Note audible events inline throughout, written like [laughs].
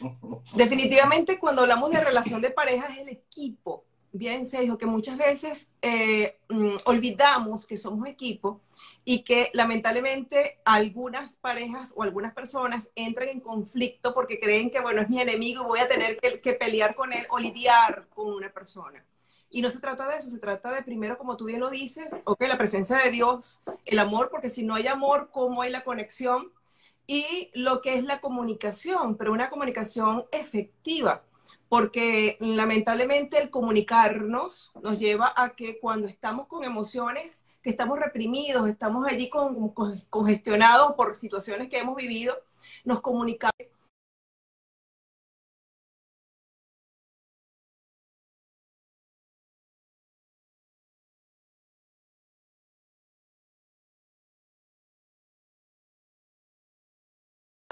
[laughs] Definitivamente cuando hablamos de relación de pareja es el equipo. Bien, Sergio, que muchas veces eh, mm, olvidamos que somos equipo y que lamentablemente algunas parejas o algunas personas entran en conflicto porque creen que, bueno, es mi enemigo y voy a tener que, que pelear con él o lidiar con una persona. Y no se trata de eso, se trata de primero, como tú bien lo dices, ok, la presencia de Dios, el amor, porque si no hay amor, ¿cómo hay la conexión? Y lo que es la comunicación, pero una comunicación efectiva porque lamentablemente el comunicarnos nos lleva a que cuando estamos con emociones, que estamos reprimidos, estamos allí con, congestionados por situaciones que hemos vivido, nos comunicamos.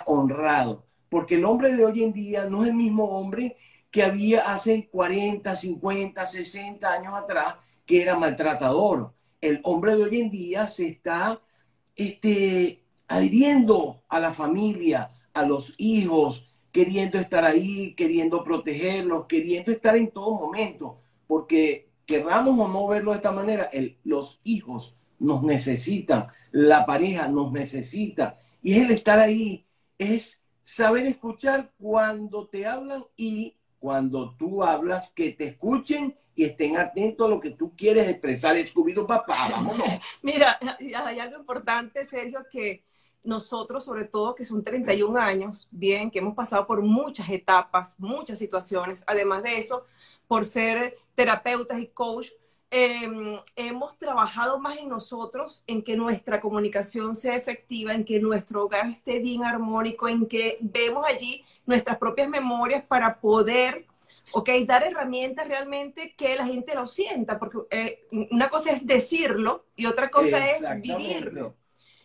Honrado, porque el hombre de hoy en día no es el mismo hombre que había hace 40, 50, 60 años atrás, que era maltratador. El hombre de hoy en día se está este, adhiriendo a la familia, a los hijos, queriendo estar ahí, queriendo protegerlos, queriendo estar en todo momento, porque querramos o no verlo de esta manera, los hijos nos necesitan, la pareja nos necesita, y es el estar ahí, es saber escuchar cuando te hablan y cuando tú hablas, que te escuchen y estén atentos a lo que tú quieres expresar. Escubido papá, vámonos. [laughs] Mira, hay algo importante, Sergio, que nosotros, sobre todo, que son 31 años, bien, que hemos pasado por muchas etapas, muchas situaciones, además de eso, por ser terapeutas y coach, em, hemos trabajado más en nosotros, en que nuestra comunicación sea efectiva, en que nuestro hogar esté bien armónico, en que vemos allí nuestras propias memorias para poder, ok, dar herramientas realmente que la gente lo sienta, porque eh, una cosa es decirlo y otra cosa es vivirlo.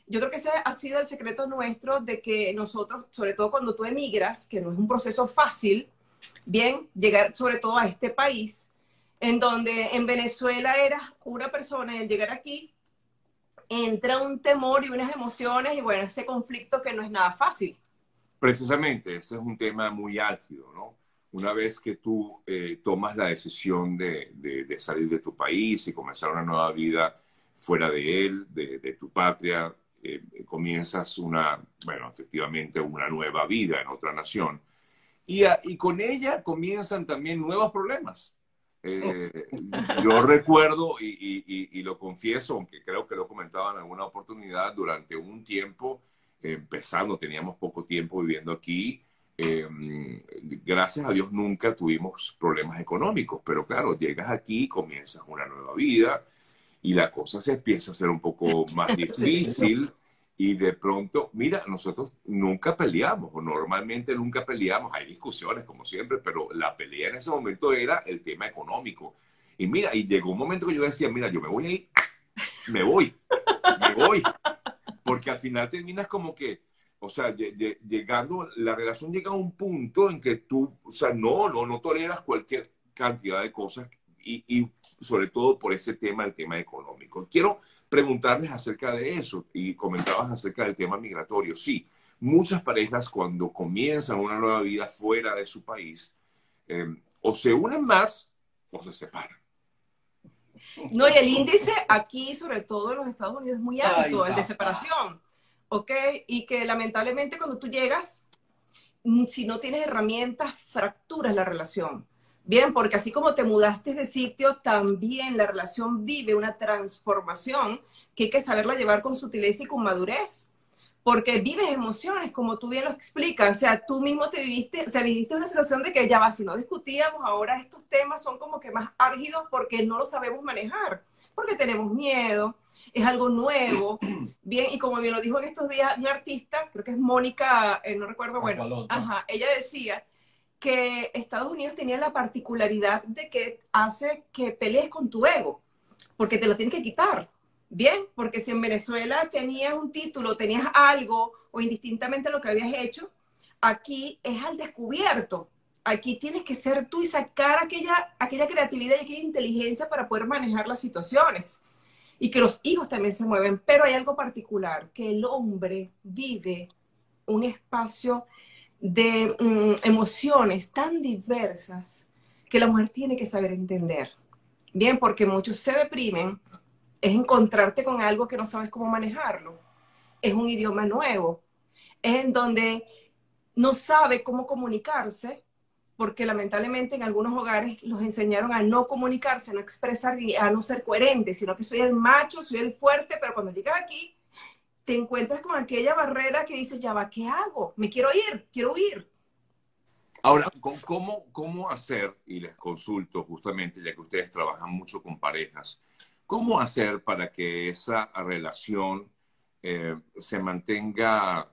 Yo creo que ese ha sido el secreto nuestro de que nosotros, sobre todo cuando tú emigras, que no es un proceso fácil, bien, llegar sobre todo a este país, en donde en Venezuela eras una persona y al llegar aquí entra un temor y unas emociones y bueno, ese conflicto que no es nada fácil. Precisamente, ese es un tema muy álgido, ¿no? Una vez que tú eh, tomas la decisión de, salir de tu país y comenzar una nueva vida fuera de él, de, tu patria, eh, comienzas una, bueno, efectivamente una nueva vida en otra nación. Y, y con ella comienzan también nuevos problemas. Eh, yo recuerdo, y, y, y, lo confieso, aunque creo que lo comentaba en alguna oportunidad, durante un tiempo empezando, teníamos poco tiempo viviendo aquí. Eh, gracias a Dios nunca tuvimos problemas económicos, pero claro, llegas aquí, comienzas una nueva vida y la cosa se empieza a hacer un poco más [laughs] difícil y de pronto, mira, nosotros nunca peleamos o normalmente nunca peleamos, hay discusiones como siempre, pero la pelea en ese momento era el tema económico. Y mira, y llegó un momento que yo decía, mira, yo me voy a me voy, me voy porque al final terminas como que, o sea, llegando, la relación llega a un punto en que tú, o sea, no, no, no toleras cualquier cantidad de cosas y, y sobre todo por ese tema, el tema económico. Quiero preguntarles acerca de eso y comentabas acerca del tema migratorio. Sí, muchas parejas cuando comienzan una nueva vida fuera de su país, eh, o se unen más o se separan. No, y el índice aquí, sobre todo en los Estados Unidos, es muy alto, el de separación. ¿Ok? Y que lamentablemente cuando tú llegas, mm, si no tienes herramientas, fracturas la relación. Bien, porque así como te mudaste de sitio, también la relación vive una transformación que hay que saberla llevar con sutileza y con madurez. Porque vives emociones, como tú bien lo explicas, o sea, tú mismo te viviste, o sea, viviste una situación de que ya va, si no discutíamos, ahora estos temas son como que más árgidos porque no lo sabemos manejar, porque tenemos miedo, es algo nuevo, [clears throat] bien, y como bien lo dijo en estos días un artista, creo que es Mónica, eh, no recuerdo, bueno, ajá, ella decía que Estados Unidos tenía la particularidad de que hace que pelees con tu ego, porque te lo tienes que quitar. Bien, porque si en Venezuela tenías un título, tenías algo o indistintamente lo que habías hecho, aquí es al descubierto. Aquí tienes que ser tú y sacar aquella, aquella creatividad y aquella inteligencia para poder manejar las situaciones. Y que los hijos también se mueven. Pero hay algo particular, que el hombre vive un espacio de mm, emociones tan diversas que la mujer tiene que saber entender. Bien, porque muchos se deprimen, es encontrarte con algo que no sabes cómo manejarlo, es un idioma nuevo, es en donde no sabe cómo comunicarse, porque lamentablemente en algunos hogares los enseñaron a no comunicarse, a no expresar a no ser coherentes, sino que soy el macho, soy el fuerte, pero cuando llegas aquí te encuentras con aquella barrera que dices, ya va, ¿qué hago? Me quiero ir, quiero huir. Ahora, ¿cómo, ¿cómo hacer, y les consulto justamente, ya que ustedes trabajan mucho con parejas, cómo hacer para que esa relación eh, se mantenga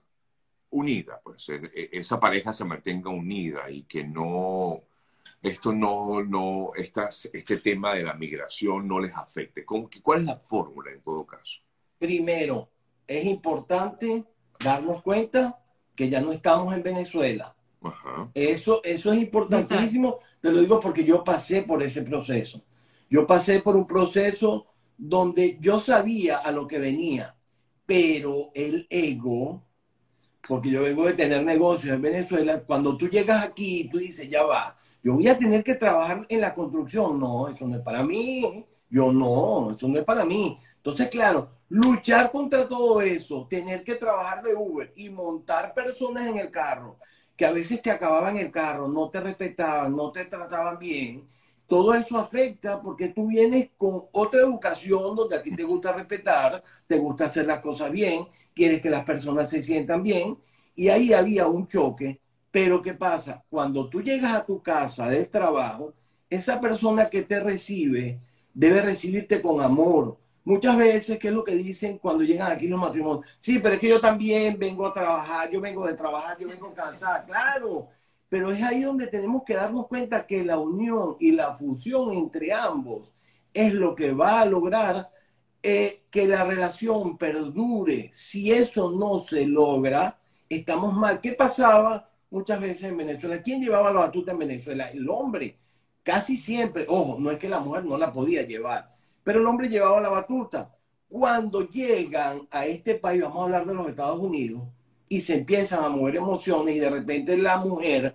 unida, pues e, e, esa pareja se mantenga unida y que no, esto no, no, este tema de la migración no les afecte. ¿Cuál es la fórmula en todo caso? Primero, es importante darnos cuenta que ya no estamos en Venezuela. Eso, eso es importantísimo, te lo digo porque yo pasé por ese proceso. Yo pasé por un proceso donde yo sabía a lo que venía, pero el ego porque yo vengo de tener negocios en Venezuela, cuando tú llegas aquí y tú dices, ya va, yo voy a tener que trabajar en la construcción, no, eso no es para mí, yo no, eso no es para mí. Entonces, claro, luchar contra todo eso, tener que trabajar de Uber y montar personas en el carro, que a veces te acababan el carro, no te respetaban, no te trataban bien, todo eso afecta porque tú vienes con otra educación donde a ti te gusta respetar, te gusta hacer las cosas bien, quieres que las personas se sientan bien y ahí había un choque. Pero ¿qué pasa? Cuando tú llegas a tu casa del trabajo, esa persona que te recibe debe recibirte con amor. Muchas veces, ¿qué es lo que dicen cuando llegan aquí los matrimonios? Sí, pero es que yo también vengo a trabajar, yo vengo de trabajar, yo vengo cansada. Claro, pero es ahí donde tenemos que darnos cuenta que la unión y la fusión entre ambos es lo que va a lograr eh, que la relación perdure. Si eso no se logra, estamos mal. ¿Qué pasaba muchas veces en Venezuela? ¿Quién llevaba la batuta en Venezuela? El hombre. Casi siempre, ojo, no es que la mujer no la podía llevar, pero el hombre llevaba la batuta. Cuando llegan a este país, vamos a hablar de los Estados Unidos, y se empiezan a mover emociones y de repente la mujer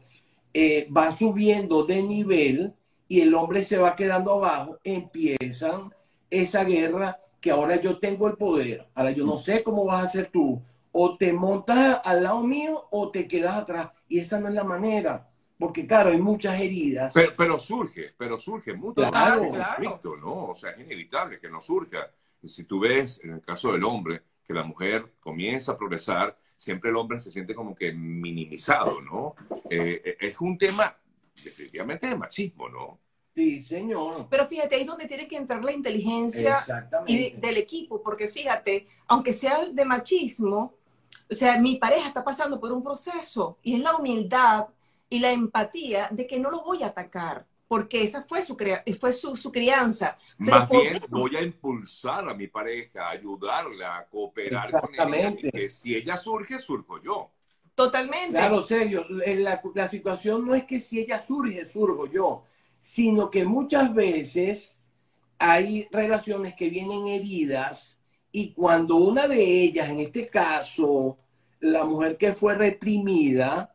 eh, va subiendo de nivel y el hombre se va quedando abajo, empiezan esa guerra que ahora yo tengo el poder, ahora yo no sé cómo vas a hacer tú, o te montas al lado mío o te quedas atrás. Y esa no es la manera, porque claro, hay muchas heridas. Pero, surge, pero surge mucho claro, conflicto, ¿no? O sea, es inevitable que no surja. si tú ves, en el caso del hombre, que la mujer comienza a progresar, siempre el hombre se siente como que minimizado, ¿no? Eh, eh, es un tema definitivamente de machismo, ¿no? Sí, señor. Pero fíjate, ahí es donde tiene que entrar la inteligencia y del equipo, porque fíjate, aunque sea de machismo, o sea, mi pareja está pasando por un proceso y es la humildad y la empatía de que no lo voy a atacar, porque esa fue su, fue su, crianza. Más bien voy a impulsar a mi pareja, a ayudarla, a cooperar con ella, que si ella surge, surjo yo. Totalmente. Claro, serio, la, la situación no es que si ella surge, surjo yo sino que muchas veces hay relaciones que vienen heridas y cuando una de ellas, en este caso, la mujer que fue reprimida,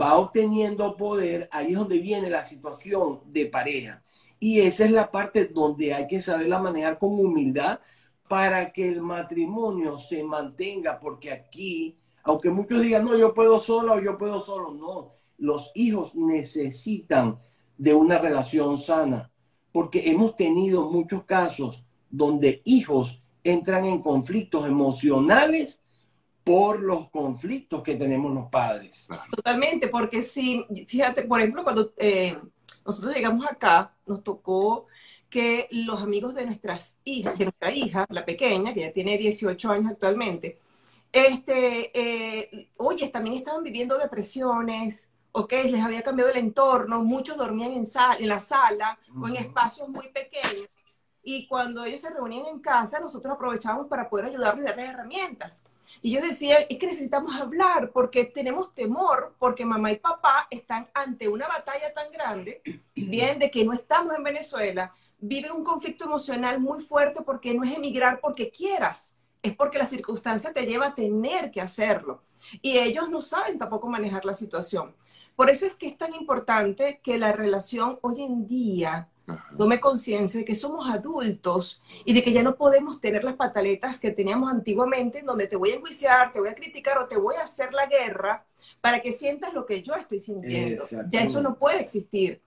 va obteniendo poder, ahí es donde viene la situación de pareja. Y esa es la parte donde hay que saberla manejar con humildad para que el matrimonio se mantenga, porque aquí, aunque muchos digan, no, yo puedo solo o yo puedo solo, no, los hijos necesitan de una relación sana, porque hemos tenido muchos casos donde hijos entran en conflictos emocionales por los conflictos que tenemos los padres. Totalmente, porque si, fíjate, por ejemplo, cuando eh, nosotros llegamos acá, nos tocó que los amigos de nuestras hijas, de nuestra hija, la pequeña, que ya tiene 18 años actualmente, este, eh, oye, también estaban viviendo depresiones, ok, les había cambiado el entorno, muchos dormían en, en la sala o en espacios muy pequeños. Y cuando ellos se reunían en casa, nosotros aprovechábamos para poder ayudarles y darles herramientas. Y yo decía, es que necesitamos hablar porque tenemos temor, porque mamá y papá están ante una batalla tan grande, bien, de que no estamos en Venezuela, viven un conflicto emocional muy fuerte porque no es emigrar porque quieras, es porque la circunstancia te lleva a tener que hacerlo. Y ellos no saben tampoco manejar la situación. Por eso es que es tan importante que la relación hoy en día tome conciencia de que somos adultos y de que ya no podemos tener las pataletas que teníamos antiguamente, en donde te voy a enjuiciar, te voy a criticar o te voy a hacer la guerra para que sientas lo que yo estoy sintiendo. Ya eso no puede existir.